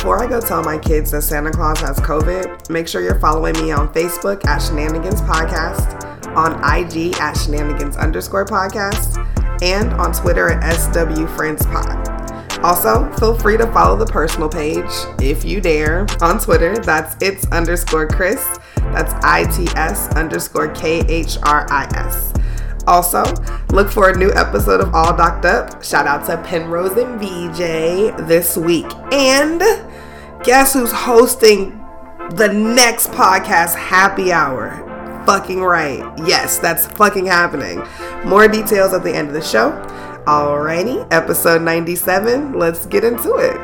Before I go tell my kids that Santa Claus has COVID, make sure you're following me on Facebook at Shenanigans Podcast, on IG at Shenanigans underscore podcast, and on Twitter at SW Friends Pod. Also, feel free to follow the personal page if you dare on Twitter. That's it's underscore Khris. That's ITS underscore K H R I S. Also, look for a new episode of All Docked Up. Shout out to Penrose and VJ this week. And guess who's hosting the next podcast, Happy Hour? Fucking right. Yes, that's fucking happening. More details at the end of the show. Alrighty, episode 97. Let's get into it.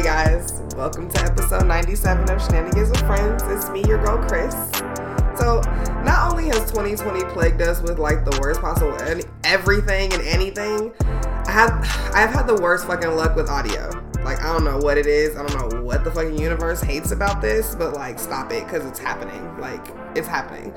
Hey guys, welcome to episode 97 of Shenanigans with Friends. It's me, your girl Khris. So, not only has 2020 plagued us with like the worst possible any- everything and anything, I have I've had the worst fucking luck with audio. Like I don't know what it is. I don't know what the fucking universe hates about this, but like stop it because it's happening. Like it's happening.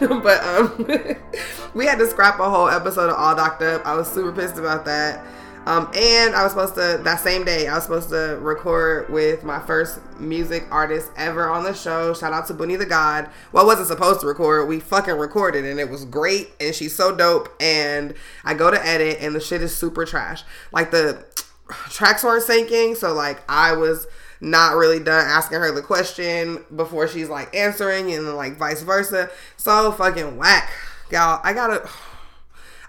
but um, we had to scrap a whole episode of All Docked Up. I was super pissed about that. Um, and I was supposed to that same day I was supposed to record with my first music artist ever on the show. Shout out to Booney the God. Well, I wasn't supposed to record. We fucking recorded and it was great. And she's so dope. And I go to edit and the shit is super trash. Like the tracks weren't syncing, so like I was not really done asking her the question before she's like answering, and like vice versa. So fucking whack, y'all. I gotta.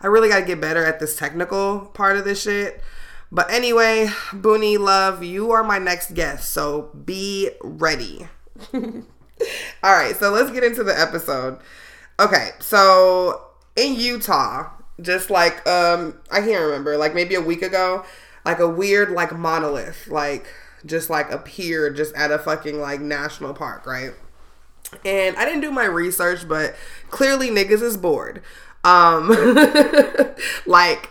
I really gotta get better at this technical part of this shit. But anyway, Booney Love, you are my next guest, so be ready. All right, so let's get into the episode. Okay, so in Utah, just like um I can't remember, like maybe a week ago, like a weird like monolith like just like appeared just at a fucking like national park, right? And I didn't do my research, but clearly niggas is bored. Um like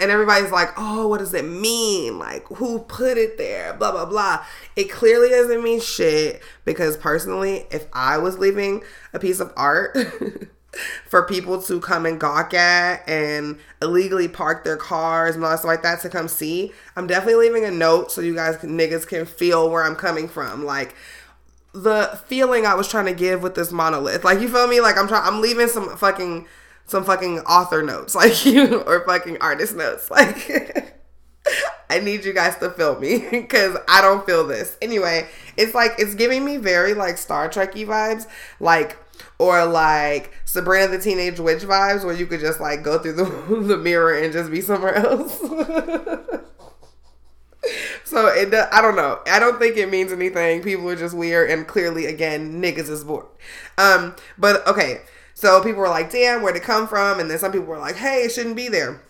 and everybody's like, "Oh, what does it mean? Like who put it there? blah blah blah." It clearly doesn't mean shit because personally, if I was leaving a piece of art for people to come and gawk at and illegally park their cars and all that stuff like that to come see, I'm definitely leaving a note so you guys niggas can feel where I'm coming from. Like the feeling I was trying to give with this monolith. Like you feel me? Like I'm trying I'm leaving some fucking some fucking author notes like you or fucking artist notes. Like I need you guys to feel me because I don't feel this. Anyway, it's like it's giving me very like Star Trekky vibes, like or like Sabrina the Teenage Witch vibes, where you could just like go through the the mirror and just be somewhere else. so it, I don't know. I don't think it means anything. People are just weird, and clearly, again, niggas is bored. Um, but okay. So people were like, "Damn, where'd it come from?" And then some people were like, "Hey, it shouldn't be there."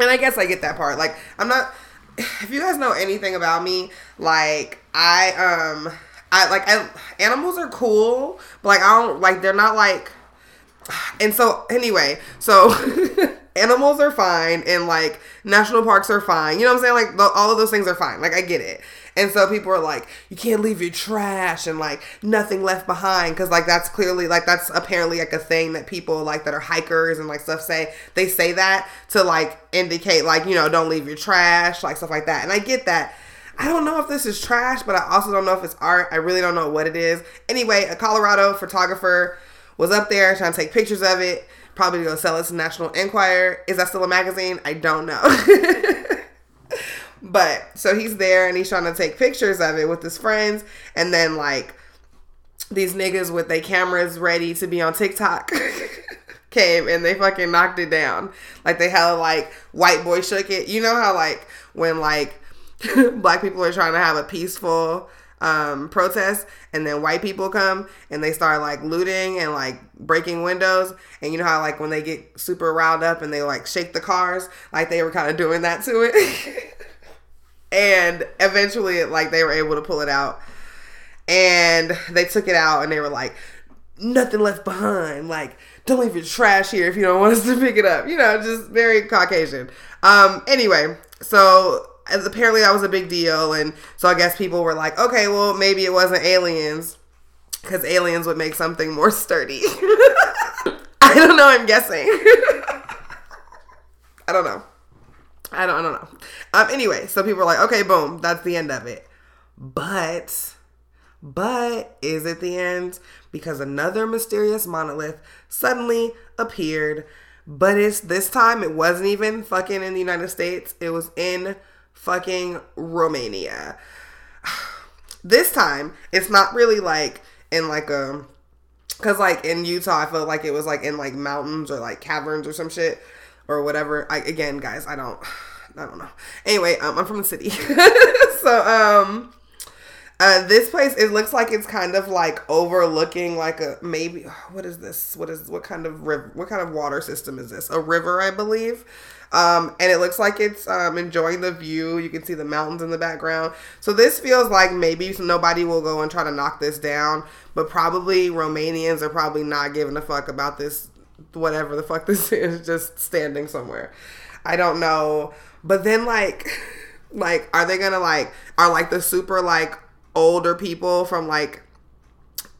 And I guess I get that part. Like, I'm not. If you guys know anything about me, like I um I like I, animals are cool, but like I don't like they're not like. And so anyway, so animals are fine and like national parks are fine. You know what I'm saying? Like the, all of those things are fine. Like I get it. And so people are like, you can't leave your trash and like nothing left behind because like that's clearly like that's apparently like a thing that people like that are hikers and like stuff say. They say that to like indicate like you know don't leave your trash like stuff like that. And I get that. I don't know if this is trash, but I also don't know if it's art. I really don't know what it is. Anyway, a Colorado photographer was up there trying to take pictures of it, probably going to go sell it to National Enquirer. Is that still a magazine? I don't know. but so he's there and he's trying to take pictures of it with his friends, and then like these niggas with their cameras ready to be on TikTok. came and they fucking knocked it down. Like they had like white boy shook it. You know how like when like black people are trying to have a peaceful um protest and then white people come and they start like looting and like breaking windows and you know how like when they get super riled up and they like shake the cars like they were kind of doing that to it and eventually like they were able to pull it out and they took it out and they were like nothing left behind like don't leave your trash here if you don't want us to pick it up. You know, just very Caucasian. Um, anyway, so apparently that was a big deal, and so I guess people were like, okay, well maybe it wasn't aliens because aliens would make something more sturdy. I don't know. I'm guessing. I don't know. I don't. I don't know. Um. Anyway, so people are like, okay, boom, that's the end of it. But, but is it the end? Because another mysterious monolith suddenly appeared. But it's this time it wasn't even fucking in the United States. It was in fucking Romania. This time it's not really like in like a because like in Utah, I felt like it was like in like mountains or like caverns or some shit or whatever. I again, guys, I don't, I don't know. Anyway, um, I'm from the city, so um, uh, this place it looks like it's kind of like overlooking like a maybe what is this? What is what kind of river? What kind of water system is this? A river, I believe. Um, and it looks like it's um, enjoying the view. You can see the mountains in the background. So this feels like maybe nobody will go and try to knock this down, but probably Romanians are probably not giving a fuck about this, whatever the fuck this is, just standing somewhere. I don't know. But then like, like, are they gonna like, are like the super like older people from like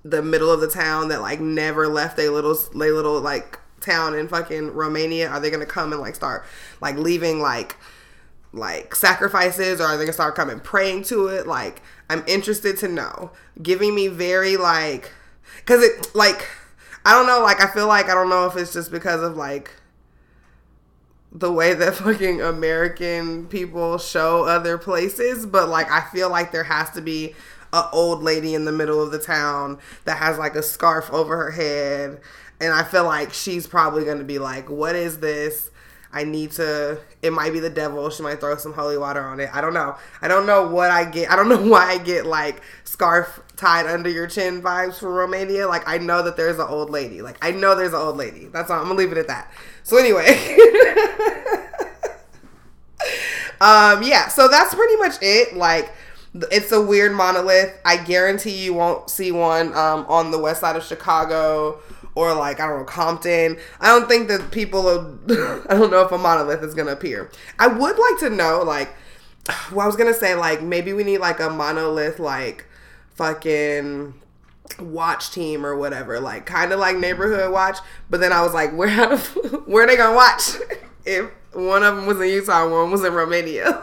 the middle of the town that like never left a little, they little like town in fucking Romania? Are they gonna come and like start like leaving like like sacrifices or are they gonna start coming praying to it? Like I'm interested to know. Giving me very like cause it like I don't know, like I feel like I don't know if it's just because of like the way that fucking American people show other places, but like I feel like there has to be a old lady in the middle of the town that has like a scarf over her head and I feel like she's probably going to be like, what is this? I need to, it might be the devil. She might throw some holy water on it. I don't know. I don't know what I get. I don't know why I get like scarf tied under your chin vibes from Romania. Like, I know that there's an old lady. Like, I know there's an old lady. That's all. I'm to leave it at that. So, anyway. um, yeah. So, that's pretty much it. Like, it's a weird monolith. I guarantee you won't see one um, on the west side of Chicago or like I don't know Compton. I don't think that people. Are, I don't know if a monolith is gonna appear. I would like to know like. Well, I was gonna say like maybe we need like a monolith like fucking watch team or whatever, like kind of like neighborhood watch. But then I was like, where where are they gonna watch if one of them was in Utah, one was in Romania?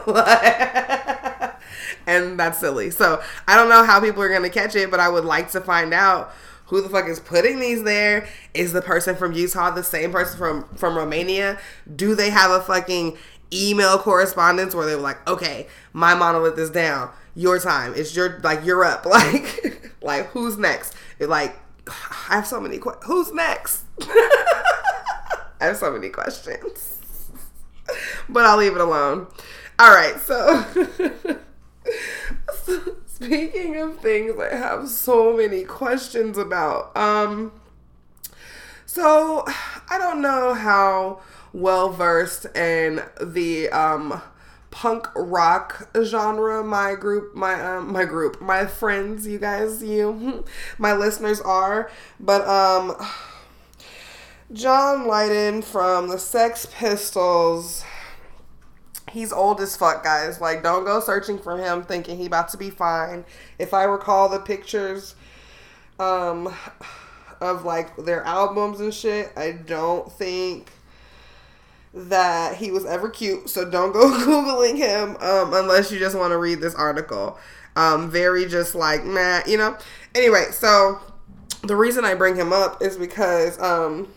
and that's silly. So I don't know how people are gonna catch it, but I would like to find out who the fuck is putting these there? Is the person from Utah the same person from from Romania? Do they have a fucking email correspondence where they were like, okay, my monolith is down. Your time. It's your like you're up. Like like who's next? It like I have so many questions. Who's next? I have so many questions. but I'll leave it alone. All right, so Speaking of things I have so many questions about. Um so I don't know how well versed in the um punk rock genre my group my um my group my friends you guys you my listeners are but um John Lydon from the Sex Pistols he's old as fuck, guys. Like, don't go searching for him thinking he about to be fine. If I recall the pictures, um, of like their albums and shit, I don't think that he was ever cute. So don't go googling him, um, unless you just want to read this article. Um, very just like nah, you know. Anyway, so the reason I bring him up is because um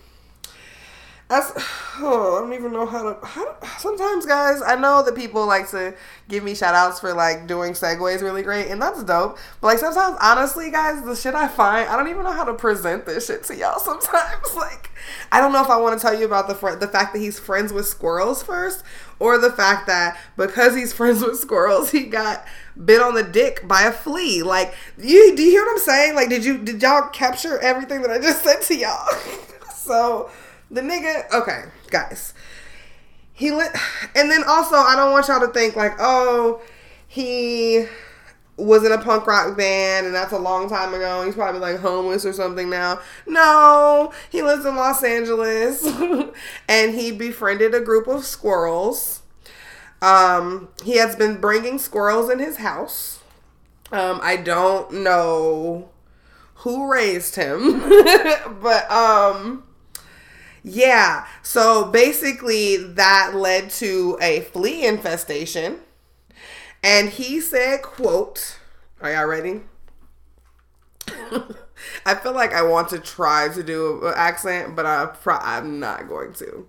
that's oh, I don't even know how to, how to, Sometimes, guys, I know that people like to give me shout outs for like doing segues really great, and that's dope. But like sometimes, honestly, guys, the shit I find, I don't even know how to present this shit to y'all. Sometimes, like, I don't know if I want to tell you about the fr- the fact that he's friends with squirrels first, or the fact that because he's friends with squirrels, he got bit on the dick by a flea. Like, you do you hear what I'm saying? Like, did you did y'all capture everything that I just said to y'all? so the nigga, okay, guys. He lit, and then also I don't want y'all to think like, oh, he was in a punk rock band and that's a long time ago. He's probably like homeless or something now. No, he lives in Los Angeles and he befriended a group of squirrels. Um, he has been bringing squirrels in his house. Um, I don't know who raised him, but um, yeah. So basically, that led to a flea infestation and he said, quote, are y'all ready? I feel like I want to try to do an accent, but I pro- I'm not going to.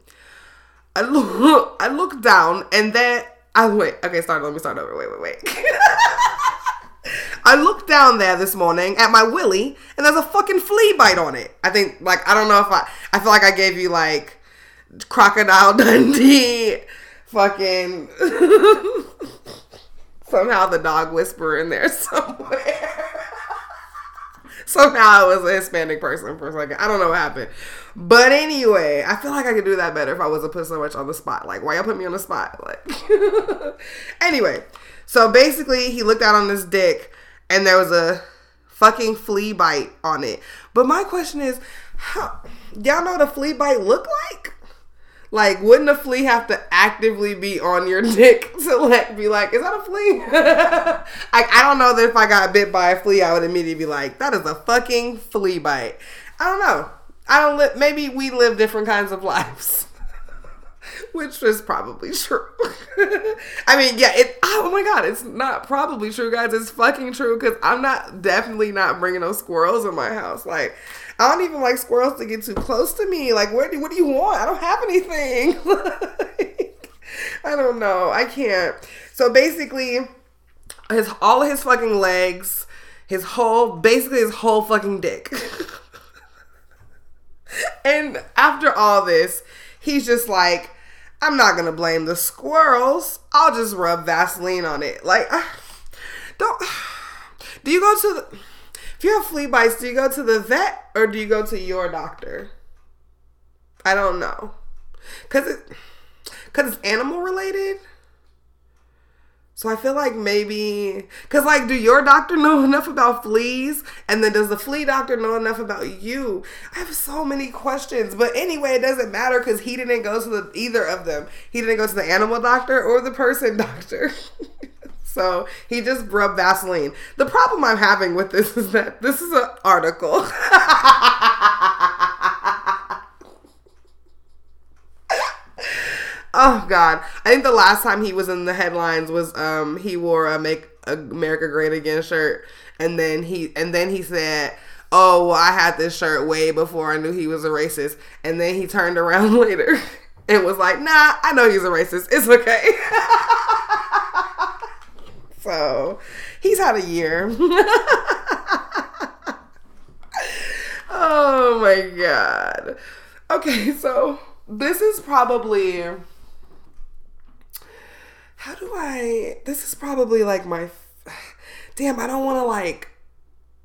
I look, I look down and then I wait. Okay, start. Let me start over. Wait, wait, wait. I looked down there this morning at my willy, and there's a fucking flea bite on it. I think, like, I don't know if I. I feel like I gave you like crocodile Dundee, fucking. Somehow the dog whisperer in there somewhere. Somehow I was a Hispanic person for a second. I don't know what happened. But anyway, I feel like I could do that better if I wasn't put so much on the spot. Like, why y'all put me on the spot? Like, anyway, so basically, he looked out on his dick and there was a fucking flea bite on it. But my question is, how, y'all know what a flea bite look like? Like, wouldn't a flea have to actively be on your dick to like be like, is that a flea? like, I don't know that if I got bit by a flea, I would immediately be like, that is a fucking flea bite. I don't know. I don't. Maybe we live different kinds of lives. Which is probably true. I mean, yeah, it. Oh my god, it's not probably true, guys. It's fucking true because I'm not definitely not bringing no squirrels in my house. Like, I don't even like squirrels to get too close to me. Like, where do what do you want? I don't have anything. like, I don't know. I can't. So basically, his all of his fucking legs, his whole basically his whole fucking dick. and after all this, he's just like, I'm not gonna blame the squirrels. I'll just rub Vaseline on it. Like, uh, don't. Do you go to the if you have flea bites, do you go to the vet or do you go to your doctor? I don't know. Cuz it cuz it's animal related. So I feel like maybe cuz like do your doctor know enough about fleas and then does the flea doctor know enough about you? I have so many questions, but anyway, it doesn't matter cuz he didn't go to the either of them. He didn't go to the animal doctor or the person doctor. So he just rubbed Vaseline. The problem I'm having with this is that this is an article. Oh God! I think the last time he was in the headlines was um he wore a "Make America Great Again" shirt, and then he and then he said. Oh, well, I had this shirt way before I knew he was a racist. And then he turned around later and was like, nah, I know he's a racist. It's okay. So he's had a year. oh my god. Okay, so this is probably how do I this is probably like my damn, I don't want to like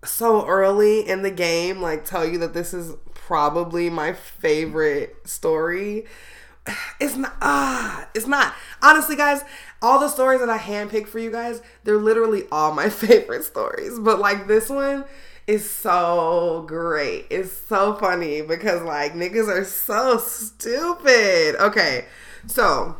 so early in the game like tell you that this is probably my favorite story. It's not ah, it's not. Honestly, guys, all the stories that I handpicked for you guys, they're literally all my favorite stories. But like this one is so great. It's so funny because like niggas are so stupid. Okay, so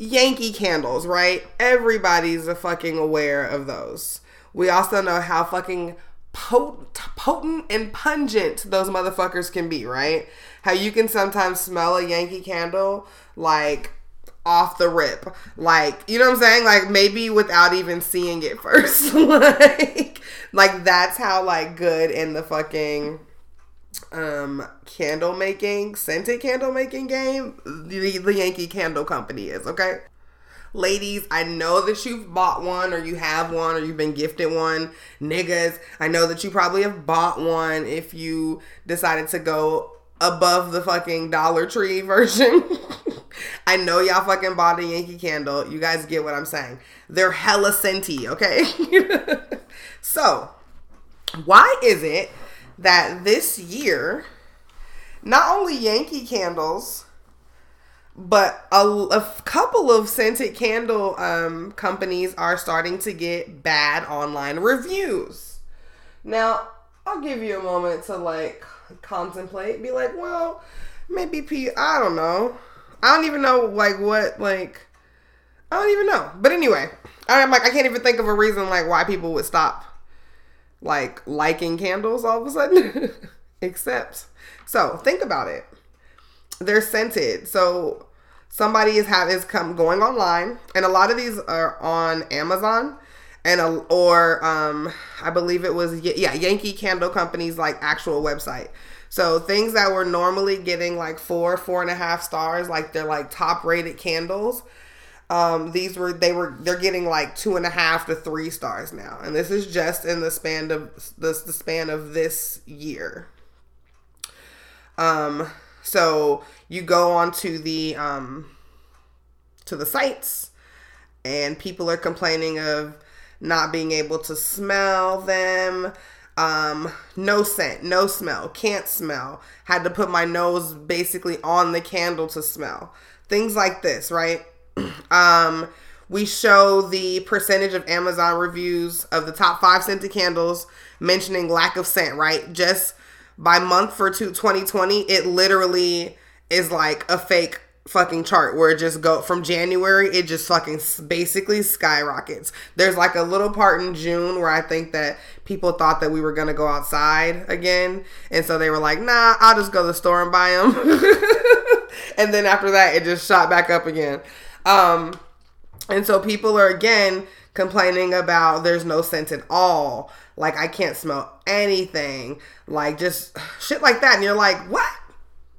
Yankee candles, right? Everybody's a fucking aware of those. We also know how fucking potent, potent and pungent those motherfuckers can be, right? How you can sometimes smell a Yankee candle like off the rip. Like, you know what I'm saying? Like maybe without even seeing it first. like like that's how like good in the fucking um candle making, scented candle making game the, the Yankee Candle Company is, okay? Ladies, I know that you've bought one or you have one or you've been gifted one. Niggas, I know that you probably have bought one if you decided to go above the fucking Dollar Tree version. I know y'all fucking bought a Yankee candle. You guys get what I'm saying. They're hella scenty, okay? so, why is it that this year, not only Yankee candles, but a, a couple of scented candle um, companies are starting to get bad online reviews. Now, I'll give you a moment to like contemplate, be like, well, maybe P. I don't know. I don't even know like what like. I don't even know. But anyway, I'm like I can't even think of a reason like why people would stop like liking candles all of a sudden. Except, so think about it. They're scented. So somebody is have is come going online, and a lot of these are on Amazon and a, or um I believe it was yeah Yankee Candle Company's like actual website. So things that were normally getting like four, four and a half stars, like they're like top rated candles. Um, these were they were they're getting like two and a half to three stars now, and this is just in the span of the, the span of this year. Um, so you go onto the um to the sites, and people are complaining of not being able to smell them. Um, no scent, no smell, can't smell. Had to put my nose basically on the candle to smell. Things like this, right? um, we show the percentage of Amazon reviews of the top five scented candles mentioning lack of scent, right? Just by month for 2020, it literally is like a fake fucking chart where it just go from January, it just fucking basically skyrockets. There's like a little part in June where I think that people thought that we were gonna go outside again, and so they were like, "Nah, I'll just go to the store and buy them." and then after that, it just shot back up again. Um, and so people are again complaining about there's no scent at all. Like I can't smell anything. Like just shit like that. And you're like, what?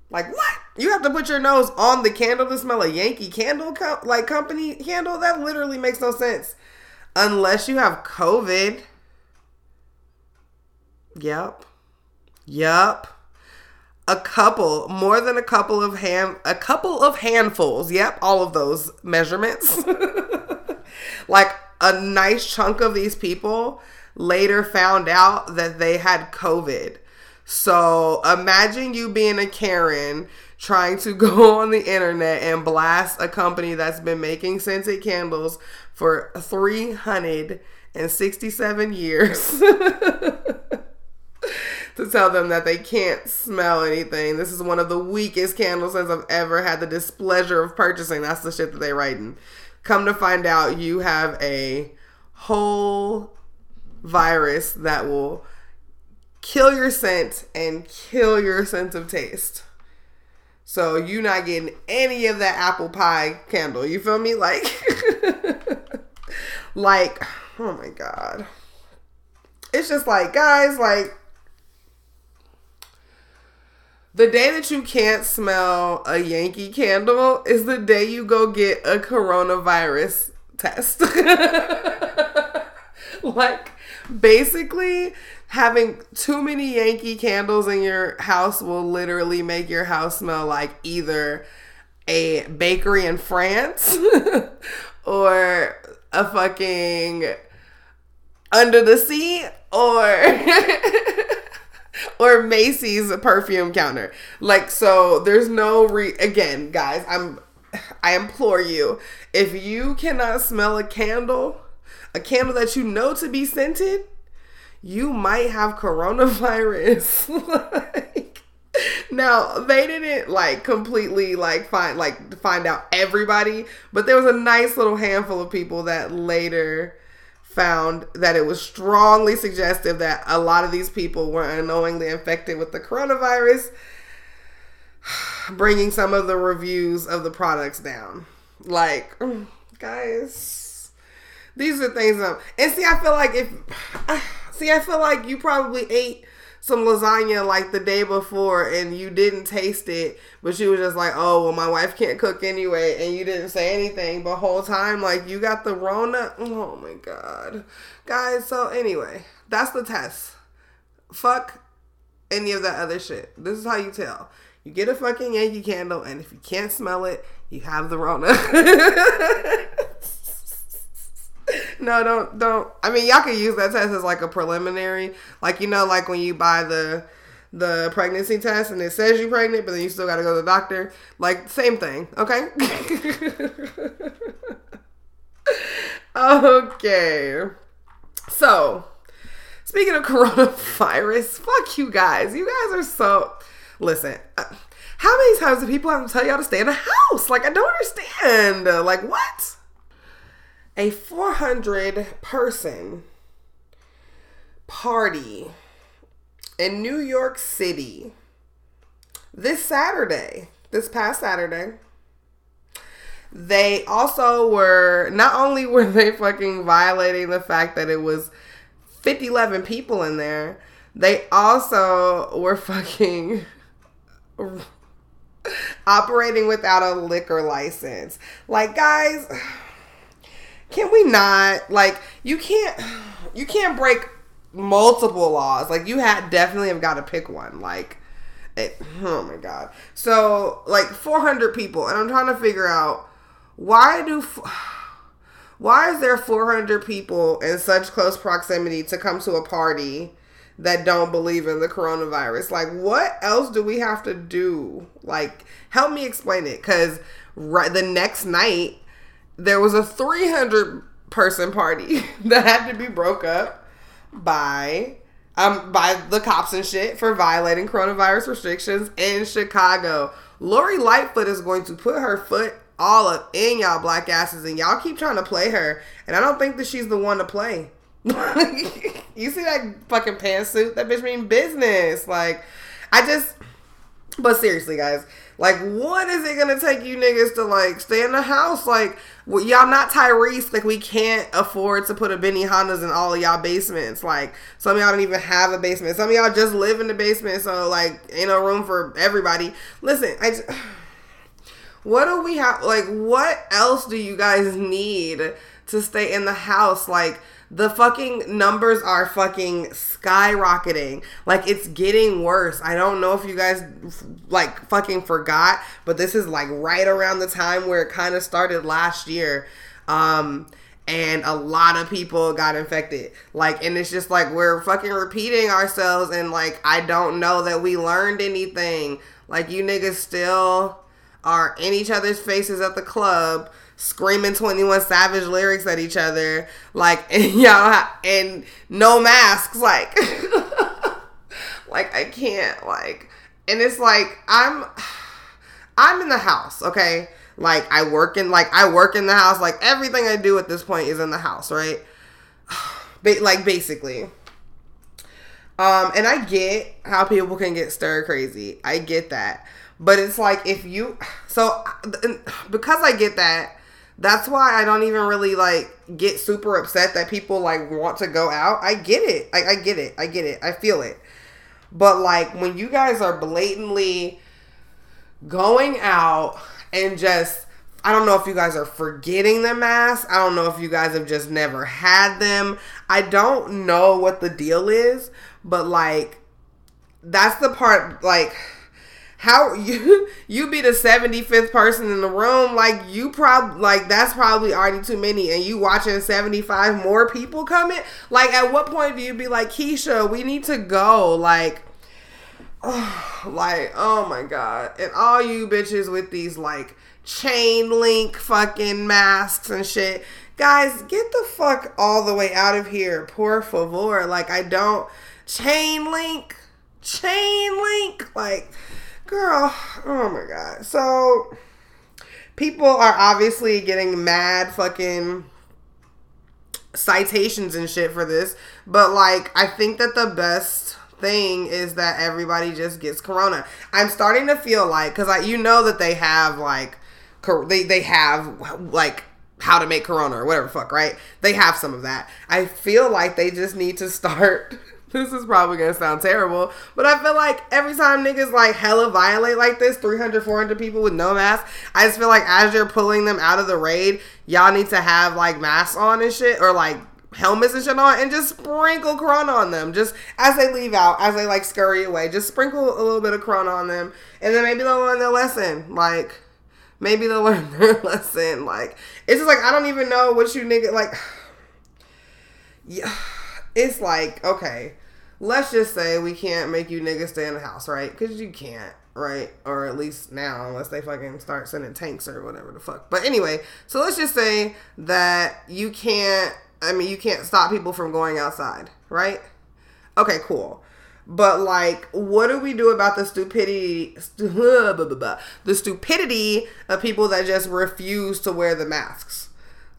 Like what? You have to put your nose on the candle to smell a Yankee candle co- like company candle? That literally makes no sense. Unless you have COVID. Yep. Yep. A couple, more than a couple of hand a couple of handfuls. Yep, all of those measurements. like a nice chunk of these people later found out that they had COVID. So imagine you being a Karen trying to go on the internet and blast a company that's been making scented candles for 367 years to tell them that they can't smell anything. This is one of the weakest candle scents I've ever had the displeasure of purchasing. That's the shit that they writing. Come to find out, you have a whole virus that will kill your scent and kill your sense of taste. So you not getting any of that apple pie candle. You feel me? Like like oh my god. It's just like guys like the day that you can't smell a Yankee candle is the day you go get a coronavirus test. like basically having too many Yankee candles in your house will literally make your house smell like either a bakery in France or a fucking under the sea or or Macy's perfume counter. Like so there's no re again, guys, I'm I implore you, if you cannot smell a candle, a candle that you know to be scented, you might have coronavirus. like, now they didn't like completely like find like find out everybody, but there was a nice little handful of people that later found that it was strongly suggestive that a lot of these people were unknowingly infected with the coronavirus, bringing some of the reviews of the products down. Like, guys, these are things. That, and see, I feel like if see, I feel like you probably ate some lasagna like the day before and you didn't taste it, but you were just like, oh, well, my wife can't cook anyway, and you didn't say anything. But whole time, like, you got the Rona. Oh my God. Guys, so anyway, that's the test. Fuck any of that other shit. This is how you tell. You get a fucking Yankee candle, and if you can't smell it, you have the Rona. no, don't don't. I mean, y'all can use that test as like a preliminary, like you know, like when you buy the the pregnancy test and it says you're pregnant, but then you still got to go to the doctor. Like, same thing, okay? okay. So, speaking of coronavirus, fuck you guys. You guys are so. Listen, uh, how many times do people have to tell y'all to stay in the house? Like, I don't understand. Like, what? A 400 person party in New York City this Saturday, this past Saturday. They also were not only were they fucking violating the fact that it was 50 11 people in there, they also were fucking operating without a liquor license. Like guys, can we not like you can't you can't break multiple laws. Like you had definitely have got to pick one. Like it, oh my god. So like 400 people, and I'm trying to figure out why do why is there 400 people in such close proximity to come to a party that don't believe in the coronavirus? Like what else do we have to do? Like help me explain it cuz right the next night there was a 300 person party that had to be broke up by um by the cops and shit for violating coronavirus restrictions in Chicago. Lori Lightfoot is going to put her foot all up in y'all black asses and y'all keep trying to play her and I don't think that she's the one to play. you see that fucking pantsuit? That bitch mean business. Like I just but seriously guys, like, what is it gonna take you niggas to like stay in the house? Like, well, y'all not Tyrese. Like, we can't afford to put a Benihana's in all of y'all basements. Like, some of y'all don't even have a basement. Some of y'all just live in the basement, so like, ain't no room for everybody. Listen, I. Just, what do we have? Like, what else do you guys need to stay in the house? Like the fucking numbers are fucking skyrocketing. Like it's getting worse. I don't know if you guys like fucking forgot, but this is like right around the time where it kind of started last year. Um and a lot of people got infected. Like, and it's just like we're fucking repeating ourselves, and like, I don't know that we learned anything. Like, you niggas still are in each other's faces at the club screaming 21 savage lyrics at each other like and y'all and no masks like like i can't like and it's like i'm i'm in the house okay? Like i work in like i work in the house like everything i do at this point is in the house right? Like basically. Um and i get how people can get stir crazy. I get that. But it's like if you so because i get that that's why I don't even really like get super upset that people like want to go out. I get it. I, I get it. I get it. I feel it. But like when you guys are blatantly going out and just I don't know if you guys are forgetting the mask. I don't know if you guys have just never had them. I don't know what the deal is, but like that's the part like how you you be the 75th person in the room like you probably like that's probably already too many and you watching 75 more people coming like at what point do you be like keisha we need to go? Like oh, like oh my god. And all you bitches with these like chain link fucking masks and shit. Guys get the fuck all the way out of here por favor. Like i don't chain link chain link like Girl, oh my god. So people are obviously getting mad fucking citations and shit for this, but like I think that the best thing is that everybody just gets corona. I'm starting to feel like cuz like you know that they have like they they have like how to make corona or whatever fuck, right? They have some of that. I feel like they just need to start this is probably gonna sound terrible, but I feel like every time niggas like hella violate like this, 300, 400 people with no mask, I just feel like as you're pulling them out of the raid, y'all need to have like masks on and shit, or like helmets and shit on, and just sprinkle Corona on them, just as they leave out, as they like scurry away, just sprinkle a little bit of Corona on them, and then maybe they'll learn their lesson, like. Maybe they'll learn their lesson. Like, it's just like, I don't even know what you nigga, like, yeah, it's like, okay, let's just say we can't make you niggas stay in the house, right? Because you can't, right? Or at least now, unless they fucking start sending tanks or whatever the fuck. But anyway, so let's just say that you can't, I mean, you can't stop people from going outside, right? Okay, cool. But like, what do we do about the stupidity, the stupidity of people that just refuse to wear the masks?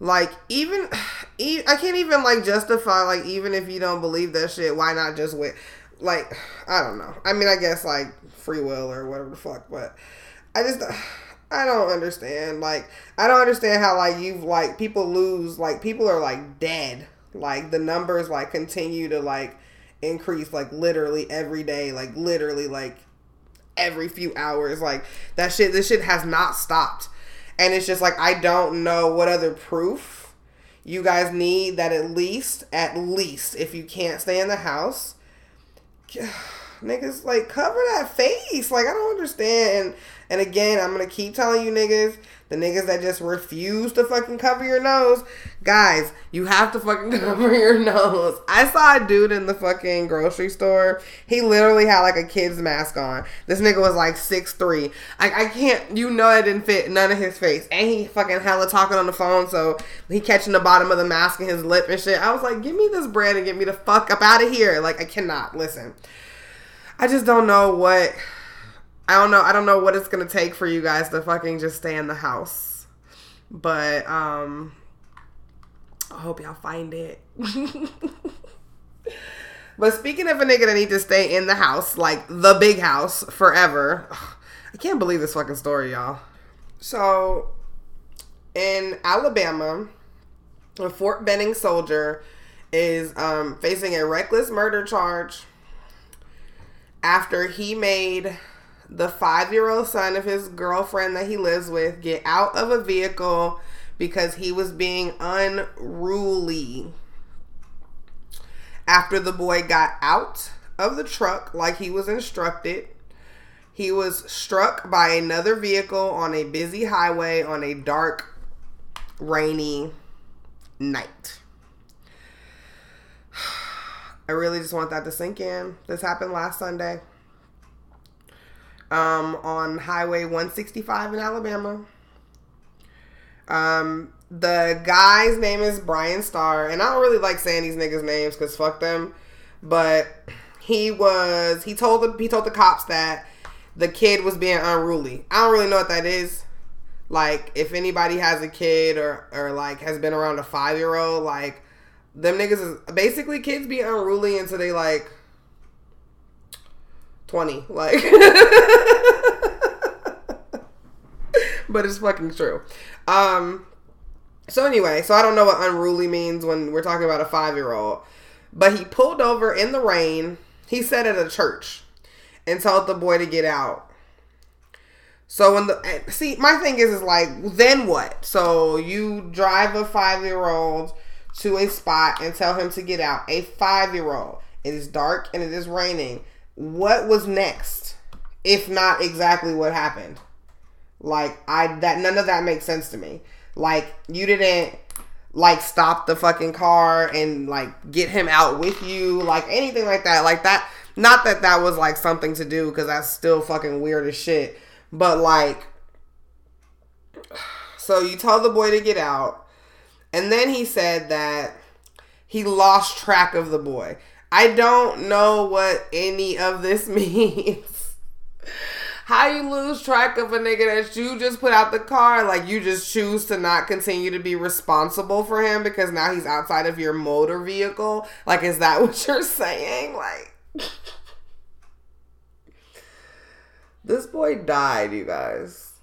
Like even, I can't even like justify like even if you don't believe that shit, why not just wait Like I don't know. I mean, I guess like free will or whatever the fuck, but I just I don't understand. Like I don't understand how like you've like people lose like people are like dead. Like the numbers like continue to like increase like literally every day, like literally like every few hours. Like that shit this shit has not stopped. And it's just like I don't know what other proof you guys need that at least at least if you can't stay in the house niggas like cover that face. Like i don't understand. and, and again i'm gonna keep telling you niggas the niggas that just refuse to fucking cover your nose. Guys, you have to fucking cover your nose. I saw a dude in the fucking grocery store. He literally had like a kid's mask on. This nigga was like six three. I, I can't, you know, it didn't fit none of his face. And he fucking hella talking on the phone. So he catching the bottom of the mask in his lip and shit. I was like, give me this bread and get me the fuck up out of here. Like, I cannot. Listen. I just don't know what I don't know. I don't know what it's gonna take for you guys to fucking just stay in the house. But um I hope y'all find it. but speaking of a nigga that need to stay in the house, like the big house forever. I can't believe this fucking story, y'all. So in Alabama, a Fort Benning soldier is um, facing a reckless murder charge after he made the five year old son of his girlfriend that he lives with get out of a vehicle because he was being unruly. After the boy got out of the truck like he was instructed, he was struck by another vehicle on a busy highway on a dark, rainy night. I really just want that to sink in. This happened last Sunday um, on Highway 165 in Alabama. Um, the guy's name is Brian Starr, and I don't really like saying these niggas' names because fuck them. But he was he told the he told the cops that the kid was being unruly. I don't really know what that is. Like if anybody has a kid or or like has been around a five year old, like them niggas is basically kids be unruly until they like 20. Like, but it's fucking true. Um, so anyway, so I don't know what unruly means when we're talking about a five year old, but he pulled over in the rain. He said at a church and told the boy to get out. So when the see, my thing is, is like, then what? So you drive a five year old to a spot and tell him to get out. A five year old. It is dark and it is raining what was next if not exactly what happened? Like i that none of that makes sense to me. Like you didn't like stop the fucking car and like get him out with you like anything like that. Like that not that that was like something to do because that's still fucking weird as shit. But like so you told the boy to get out and then he said that he lost track of the boy I don't know what any of this means. How you lose track of a nigga that you just put out the car, like you just choose to not continue to be responsible for him because now he's outside of your motor vehicle? Like, is that what you're saying? Like, this boy died, you guys.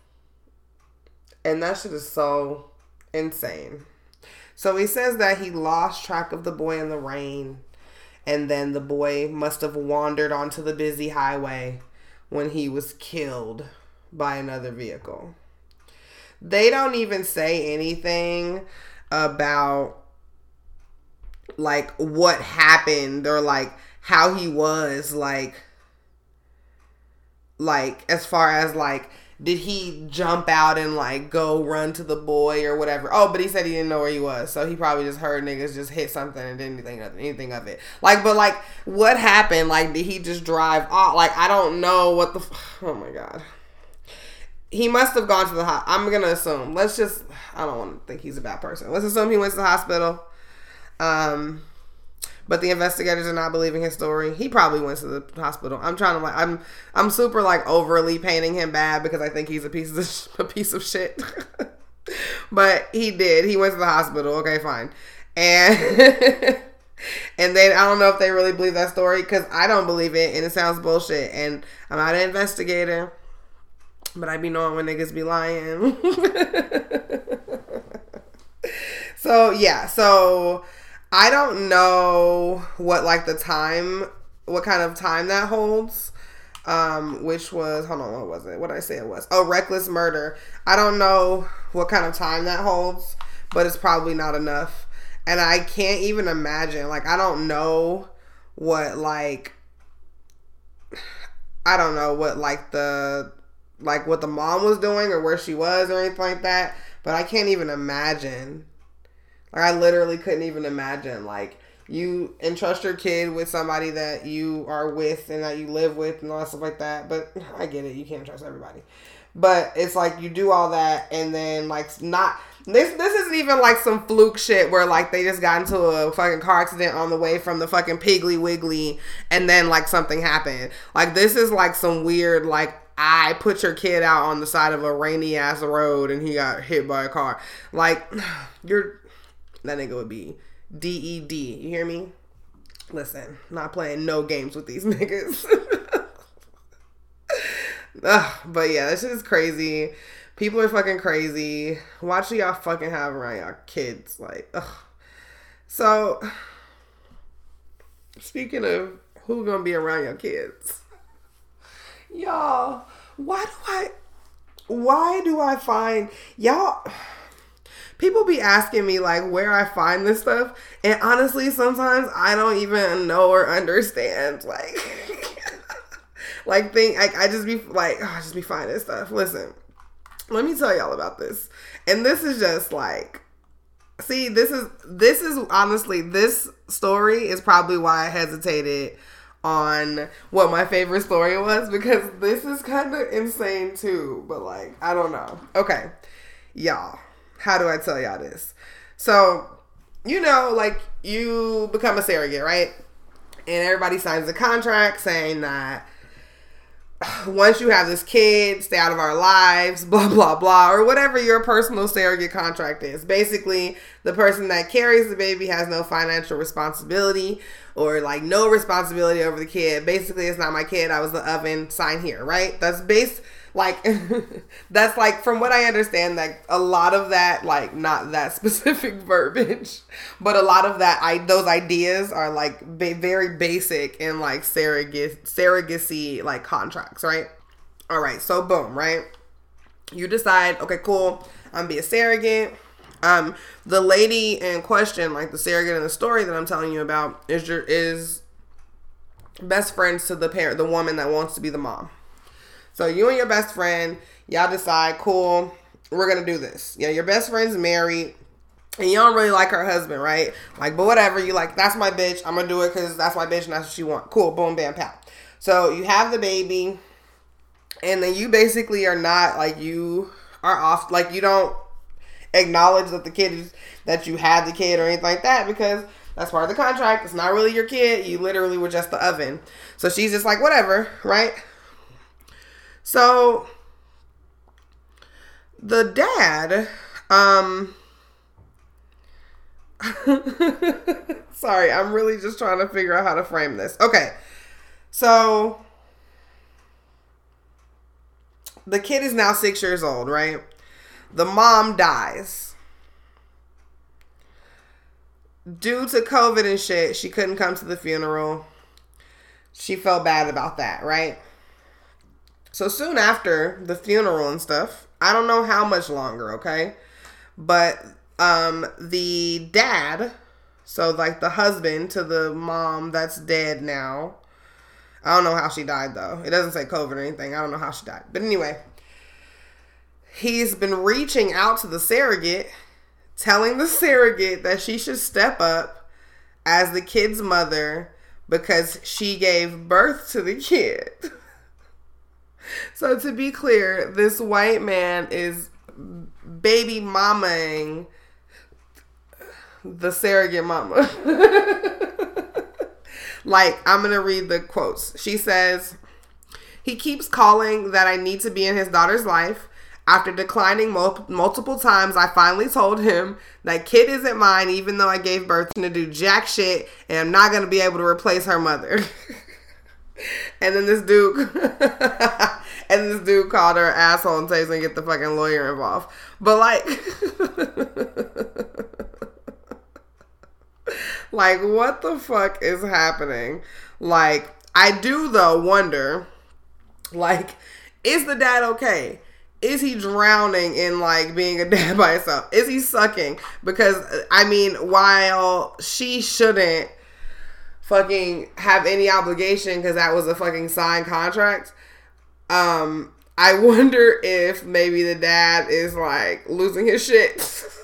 And that shit is so insane. So he says that he lost track of the boy in the rain and then the boy must have wandered onto the busy highway when he was killed by another vehicle. They don't even say anything about like what happened or like how he was like like as far as like did he jump out and like go run to the boy or whatever? Oh, but he said he didn't know where he was, so he probably just heard niggas just hit something and didn't think of anything of it. Like, but like, what happened? Like, did he just drive off? Like, I don't know what the. Oh my god. He must have gone to the hot. I'm gonna assume. Let's just. I don't want to think he's a bad person. Let's assume he went to the hospital. Um, but the investigators are not believing his story. He probably went to the hospital. I'm trying to like I'm I'm super like overly painting him bad because I think he's a piece of a piece of shit. but he did. He went to the hospital. Okay, fine. And and then I don't know if they really believe that story because I don't believe it and it sounds bullshit. And I'm not an investigator, but I be knowing when niggas be lying. so yeah, so I don't know what like the time, what kind of time that holds. Um, which was hold on, what was it? What did I say it was? Oh, reckless murder. I don't know what kind of time that holds, but it's probably not enough. And I can't even imagine. Like I don't know what like I don't know what like the like what the mom was doing or where she was or anything like that. But I can't even imagine like I literally couldn't even imagine like you entrust your kid with somebody that you are with and that you live with and all that stuff like that. But I get it, you can't trust everybody. But it's like you do all that and then like not this this isn't even like some fluke shit where like they just got into a fucking car accident on the way from the fucking Piggly Wiggly and then like something happened. Like this is like some weird like I put your kid out on the side of a rainy ass road and he got hit by a car. Like you're that nigga would be DED. You hear me? Listen, not playing no games with these niggas. Ugh, but yeah, this is crazy. People are fucking crazy. Watch y'all fucking have around y'all kids. Like, ugh. So, speaking of who gonna be around your kids, y'all, why do I, why do I find y'all? People be asking me like where I find this stuff, and honestly, sometimes I don't even know or understand. Like, like think like I just be like, oh, I just be finding stuff. Listen, let me tell y'all about this, and this is just like. See, this is this is honestly this story is probably why I hesitated on what my favorite story was because this is kind of insane too, but like I don't know. Okay. Y'all how do I tell y'all this? So, you know, like you become a surrogate, right? And everybody signs a contract saying that once you have this kid, stay out of our lives, blah, blah, blah, or whatever your personal surrogate contract is. Basically, the person that carries the baby has no financial responsibility or like no responsibility over the kid. Basically, it's not my kid. I was the oven. Sign here, right? That's based like that's like from what i understand like a lot of that like not that specific verbiage but a lot of that i those ideas are like very basic in like surrogate surrogacy like contracts right? All right so boom right? You decide okay cool i'm be a surrogate. Um the lady in question like the surrogate in the story that i'm telling you about is your is best friends to the parent the woman that wants to be the mom so you and your best friend, y'all decide, cool, we're gonna do this. Yeah, your best friend's married. And you don't really like her husband, right? Like, but whatever. You like, that's my bitch. I'm gonna do it because that's my bitch and that's what she want. Cool. Boom, bam, pow. So you have the baby, and then you basically are not like you are off. Like you don't acknowledge that the kid is that you had the kid or anything like that because that's part of the contract. It's not really your kid. You literally were just the oven. So she's just like, whatever, right? So the dad, um, sorry, I'm really just trying to figure out how to frame this. Okay. So the kid is now six years old, right? The mom dies. Due to COVID and shit, she couldn't come to the funeral. She felt bad about that, right? So soon after the funeral and stuff, I don't know how much longer, okay? But um the dad, so like the husband to the mom that's dead now. I don't know how she died though. It doesn't say COVID or anything. I don't know how she died. But anyway, he's been reaching out to the surrogate, telling the surrogate that she should step up as the kid's mother because she gave birth to the kid. so to be clear, this white man is baby mamaing the surrogate mama. like, I'm going to read the quotes. She says, He keeps calling that I need to be in his daughter's life. After declining mul- multiple times, I finally told him that kid isn't mine, even though I gave birth to do jack shit, and I'm not gonna be able to replace her mother. and then this dude, and this dude called her asshole and says he's gonna get the fucking lawyer involved. But like, like what the fuck is happening? Like, I do though wonder, like, is the dad okay? is he drowning in like being a dad by himself? Is he sucking? Because I mean, while she shouldn't fucking have any obligation because that was a fucking signed contract, um, I wonder if maybe the dad is like losing his shit.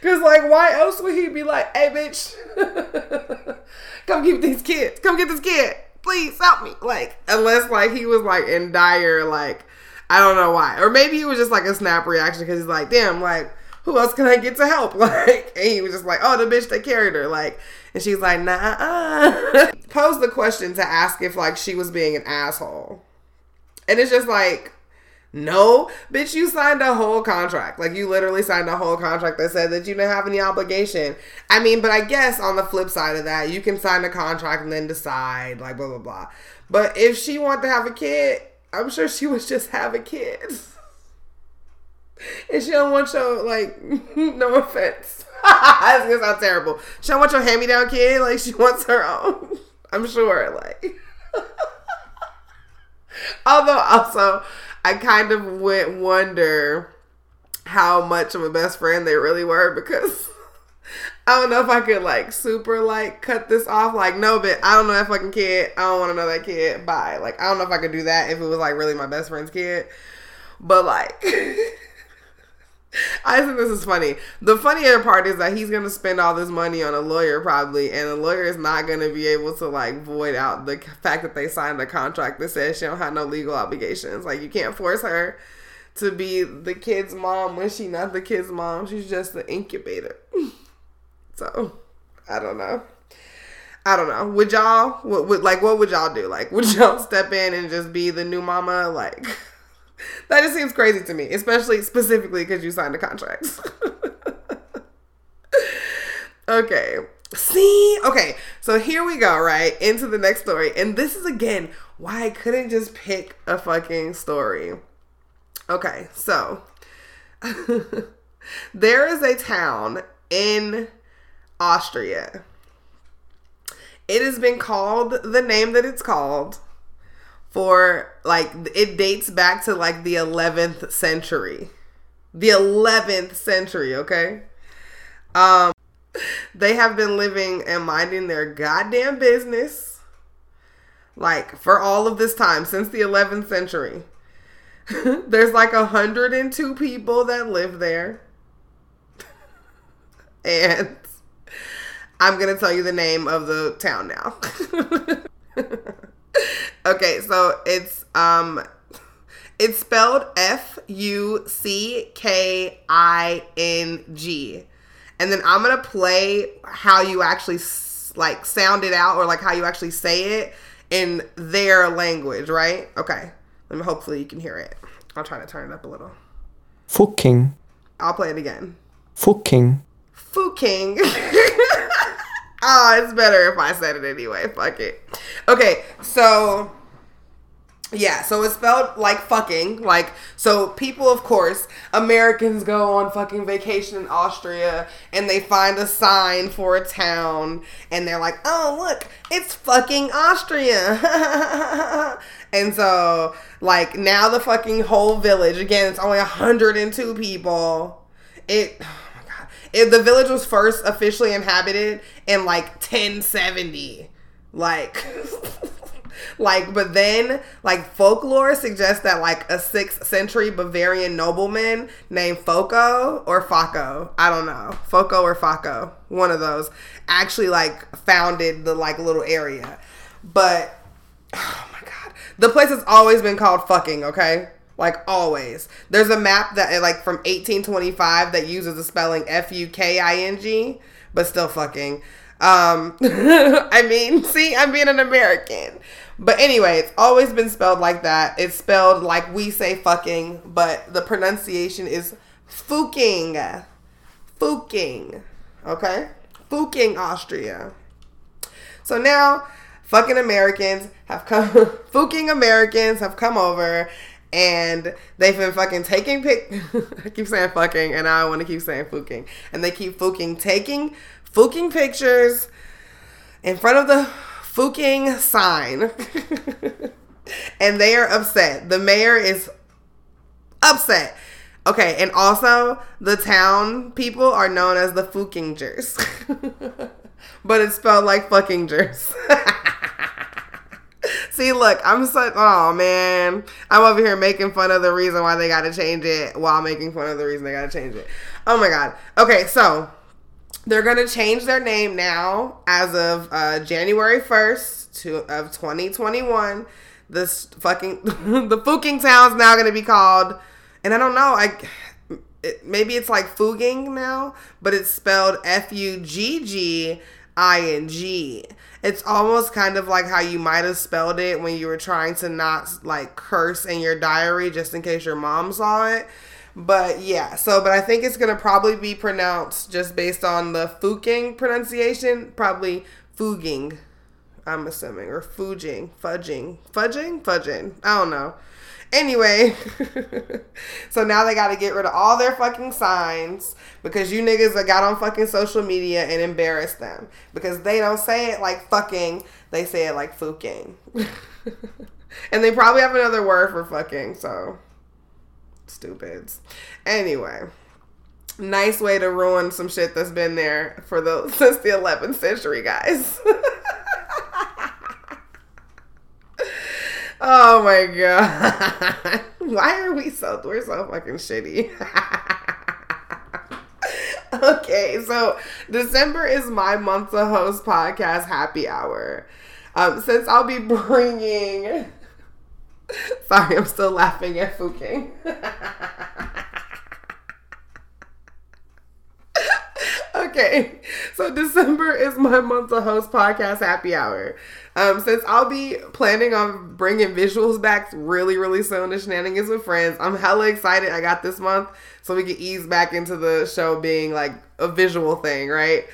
Cause like, why else would he be like, "Hey, bitch, come keep these kids, come get this kid, please help me." Like, unless like he was like in dire like I don't know why. Or maybe it was just like a snap reaction because he's like, damn, like, who else can I get to help? Like, and he was just like, oh, the bitch that carried her. Like, and she's like, nah. Pose the question to ask if like she was being an asshole. And it's just like, no, bitch, you signed a whole contract. Like, you literally signed a whole contract that said that you didn't have any obligation. I mean, but I guess on the flip side of that, you can sign a contract and then decide, like, blah, blah, blah. But if she wanted to have a kid, I'm sure she was just having kids. And she don't want your like no offense. That's gonna sound terrible. She don't want your hand me down kid, like she wants her own. I'm sure, like Although also I kind of went wonder how much of a best friend they really were because I don't know if I could like super like cut this off. Like, no, but I don't know that fucking kid. I don't want to know that kid. Bye. Like, I don't know if I could do that if it was like really my best friend's kid. But like, I think this is funny. The funnier part is that he's gonna spend all this money on a lawyer probably, and the lawyer is not gonna be able to like void out the fact that they signed a contract that says she don't have no legal obligations. Like, you can't force her to be the kid's mom when she's not the kid's mom. She's just the incubator. So I don't know. I don't know. Would y'all what would like what would y'all do? Like would y'all step in and just be the new mama? Like that just seems crazy to me, especially specifically because you signed a contract. okay. See? Okay. So here we go, right? Into the next story. And this is again why I couldn't just pick a fucking story. Okay. So there is a town in Austria. It has been called the name that it's called for like it dates back to like the 11th century. The 11th century, okay? Um they have been living and minding their goddamn business like for all of this time since the 11th century. There's like 102 people that live there. and I'm gonna tell you the name of the town now. okay, so it's um it's spelled F U C K I N G. And then I'm going to play how you actually like sound it out or like how you actually say it in their language, right? Okay. Let me hopefully you can hear it. I'll try to turn it up a little. Fucking. I'll play it again. Fucking. Fucking. oh, it's better if I said it anyway. Fuck it. Okay, so yeah, so it's spelled like fucking. Like, so people, of course, Americans go on fucking vacation in Austria and they find a sign for a town and they're like, oh, look, it's fucking Austria. and so, like, now the fucking whole village, again, it's only 102 people. It it, the village was first officially inhabited in like 1070. Like, like, but then like folklore suggests that like a sixth century Bavarian nobleman named Foco or Faco, I don't know, Foco or Faco, one of those, actually like founded the like little area. But oh my god, the place has always been called fucking. Okay. Like always, there's a map that like from 1825 that uses the spelling F U K I N G, but still fucking. Um, I mean, see, I'm being an American. But anyway, it's always been spelled like that. It's spelled like we say fucking, but the pronunciation is fuking. Fuking. Okay? Fuking Austria. So now, fucking Americans have come, fuking Americans have come over and they've been fucking taking pic. I keep saying fucking, and I want to keep saying fuking. And they keep fuking taking fuking pictures in front of the fuking sign. and they are upset. The mayor is upset. Okay, and also the town people are known as the Fukingers. but it's spelled like fucking fuckingers. See, look, I'm such. Oh man, I'm over here making fun of the reason why they got to change it, while making fun of the reason they got to change it. Oh my god. Okay, so they're gonna change their name now as of uh, January 1st to of 2021. This fucking the Fuking town's now gonna be called, and I don't know, I it, maybe it's like Fuging now, but it's spelled F U G G I N G it's almost kind of like how you might have spelled it when you were trying to not like curse in your diary just in case your mom saw it. But yeah, so but I think it's gonna probably be pronounced just based on the Fuking pronunciation, probably Fuging. I'm assuming or fudging, fudging, fudging, fudging. I don't know. Anyway, so now they got to get rid of all their fucking signs because you niggas got on fucking social media and embarrassed them because they don't say it like fucking, they say it like fucking. and they probably have another word for fucking, so stupids. Anyway, nice way to ruin some shit that's been there for the since the 11th century, guys. Oh my god. Why are we so we're so fucking shitty? okay, so December is my month to host podcast happy hour. Um, since I'll be bringing Sorry, I'm still laughing at Fuking. Okay, so December is my month to host podcast happy hour. Um, since I'll be planning on bringing visuals back really, really soon to Shenanigans with Friends, I'm hella excited. I got this month so we can ease back into the show being like a visual thing, right?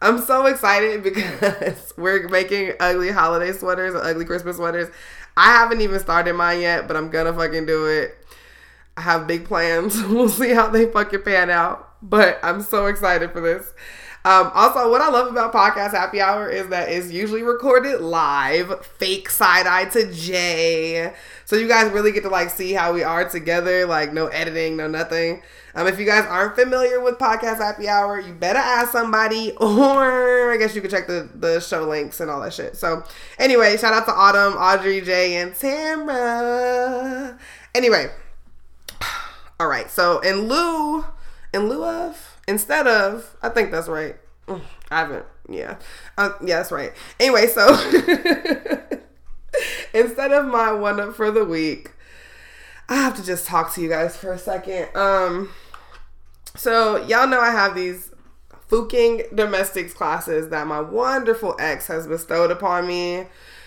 I'm so excited because we're making ugly holiday sweaters, ugly Christmas sweaters. I haven't even started mine yet, but I'm gonna fucking do it. I have big plans. we'll see how they fucking pan out. But I'm so excited for this. Um, also, what I love about Podcast Happy Hour is that it's usually recorded live, fake side eye to Jay. So you guys really get to like see how we are together, like no editing, no nothing. Um, if you guys aren't familiar with Podcast Happy Hour, you better ask somebody, or I guess you can check the, the show links and all that shit. So, anyway, shout out to Autumn, Audrey, Jay, and Tamara. Anyway, all right. So, in lieu, in lieu of, instead of? I think that's right. I haven't yeah. Uh, yeah that's right. Anyway so instead of my one up for the week i have to just talk to you guys for a second. Um so y'all know i have these fuking domestics classes that my wonderful ex has bestowed upon me.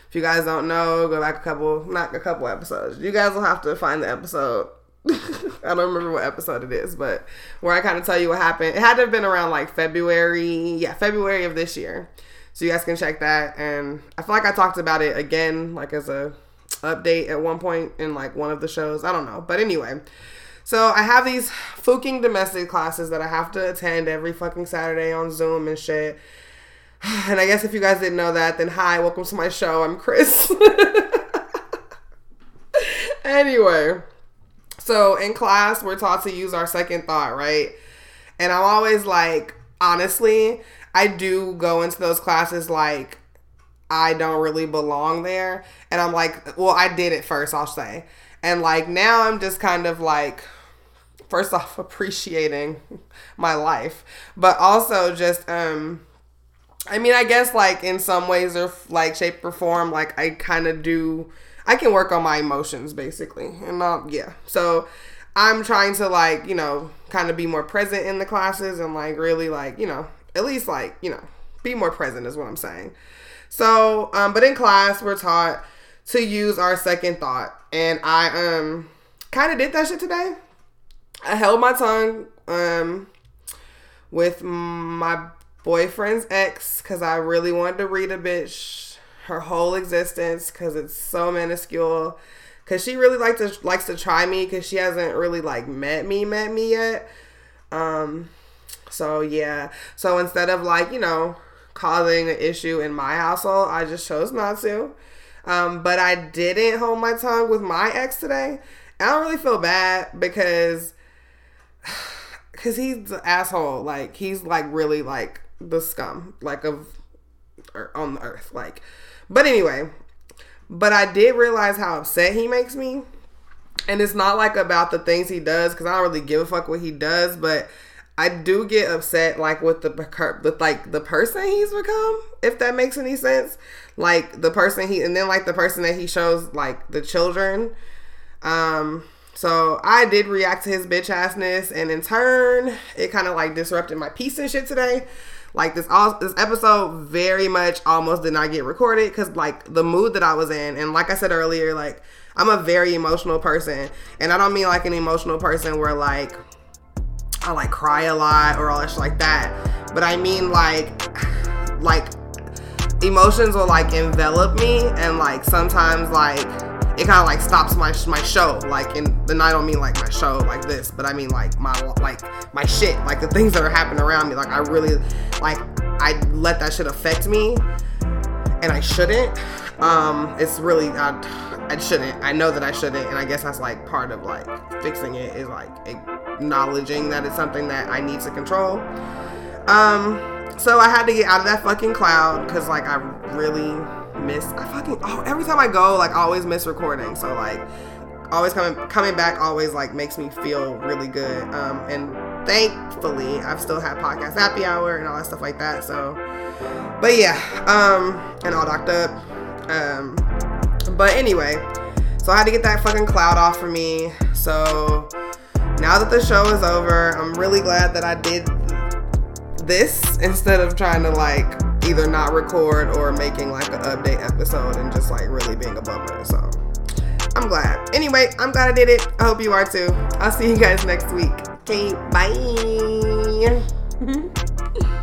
If you guys don't know go back a couple not a couple episodes. You guys will have to find the episode I don't remember what episode it is, but where I kind of tell you what happened. It had to have been around like February, yeah, February of this year. So you guys can check that. And I feel like I talked about it again, like as a update at one point in like one of the shows. I don't know, but anyway. So I have these fucking domestic classes that I have to attend every fucking Saturday on Zoom and shit. And I guess if you guys didn't know that, then hi, welcome to my show. I'm Khris. anyway. So in class, we're taught to use our second thought, right? And I'm always like, honestly, I do go into those classes like, I don't really belong there. And I'm like, well, I did it first, I'll say. And like now I'm just kind of like, first off, appreciating my life, but also just, um, I mean, I guess like in some ways or like shape or form, like I kind of do, I can work on my emotions basically. And not, yeah. So I'm trying to like, you know, kind of be more present in the classes and like really like, you know, at least like, you know, be more present is what I'm saying. So, um, but in class, we're taught to use our second thought. And I um kind of did that shit today. I held my tongue um with my boyfriend's ex because I really wanted to read a bitch her whole existence because it's so minuscule. Cause she really likes to likes to try me because she hasn't really like met me met me yet. Um, so yeah. So instead of like you know causing an issue in my household. I just chose not to. Um, but I didn't hold my tongue with my ex today. I don't really feel bad because because he's an asshole. Like he's like really like the scum like of er, on the earth. Like, but anyway, but I did realize how upset he makes me. And it's not like about the things he does because I don't really give a fuck what he does, but I do get upset like with the with like the person he's become, if that makes any sense. Like the person he and then like the person that he shows like the children. Um so I did react to his bitch assness and in turn it kind of like disrupted my peace and shit today. Like this all this episode very much almost did not get recorded cuz like the mood that I was in and like I said earlier like I'm a very emotional person and I don't mean like an emotional person where like I like cry a lot or all that shit like that. But I mean like like emotions will like envelop me and like sometimes like it kind of like stops my my show. Like in the I don't mean like my show like this but I mean like my like my shit like the things that are happening around me. Like I really like I let that shit affect me and I shouldn't. Um it's really I, I shouldn't. I know that I shouldn't and I guess that's like part of like fixing it is like acknowledging that it's something that I need to control. Um, so I had to get out of that fucking cloud because like I really miss. I fucking oh every time I go like I always miss recording. So like always coming coming back always like makes me feel really good. Um, and thankfully I've still had podcast happy hour and all that stuff like that. So, but yeah, um, and all docked up. Um, but anyway, so I had to get that fucking cloud off for me. So now that the show is over, I'm really glad that I did this instead of trying to like either not record or making like an update episode and just like really being a bummer. So I'm glad. Anyway, I'm glad I did it. I hope you are too. I'll see you guys next week. Okay, bye.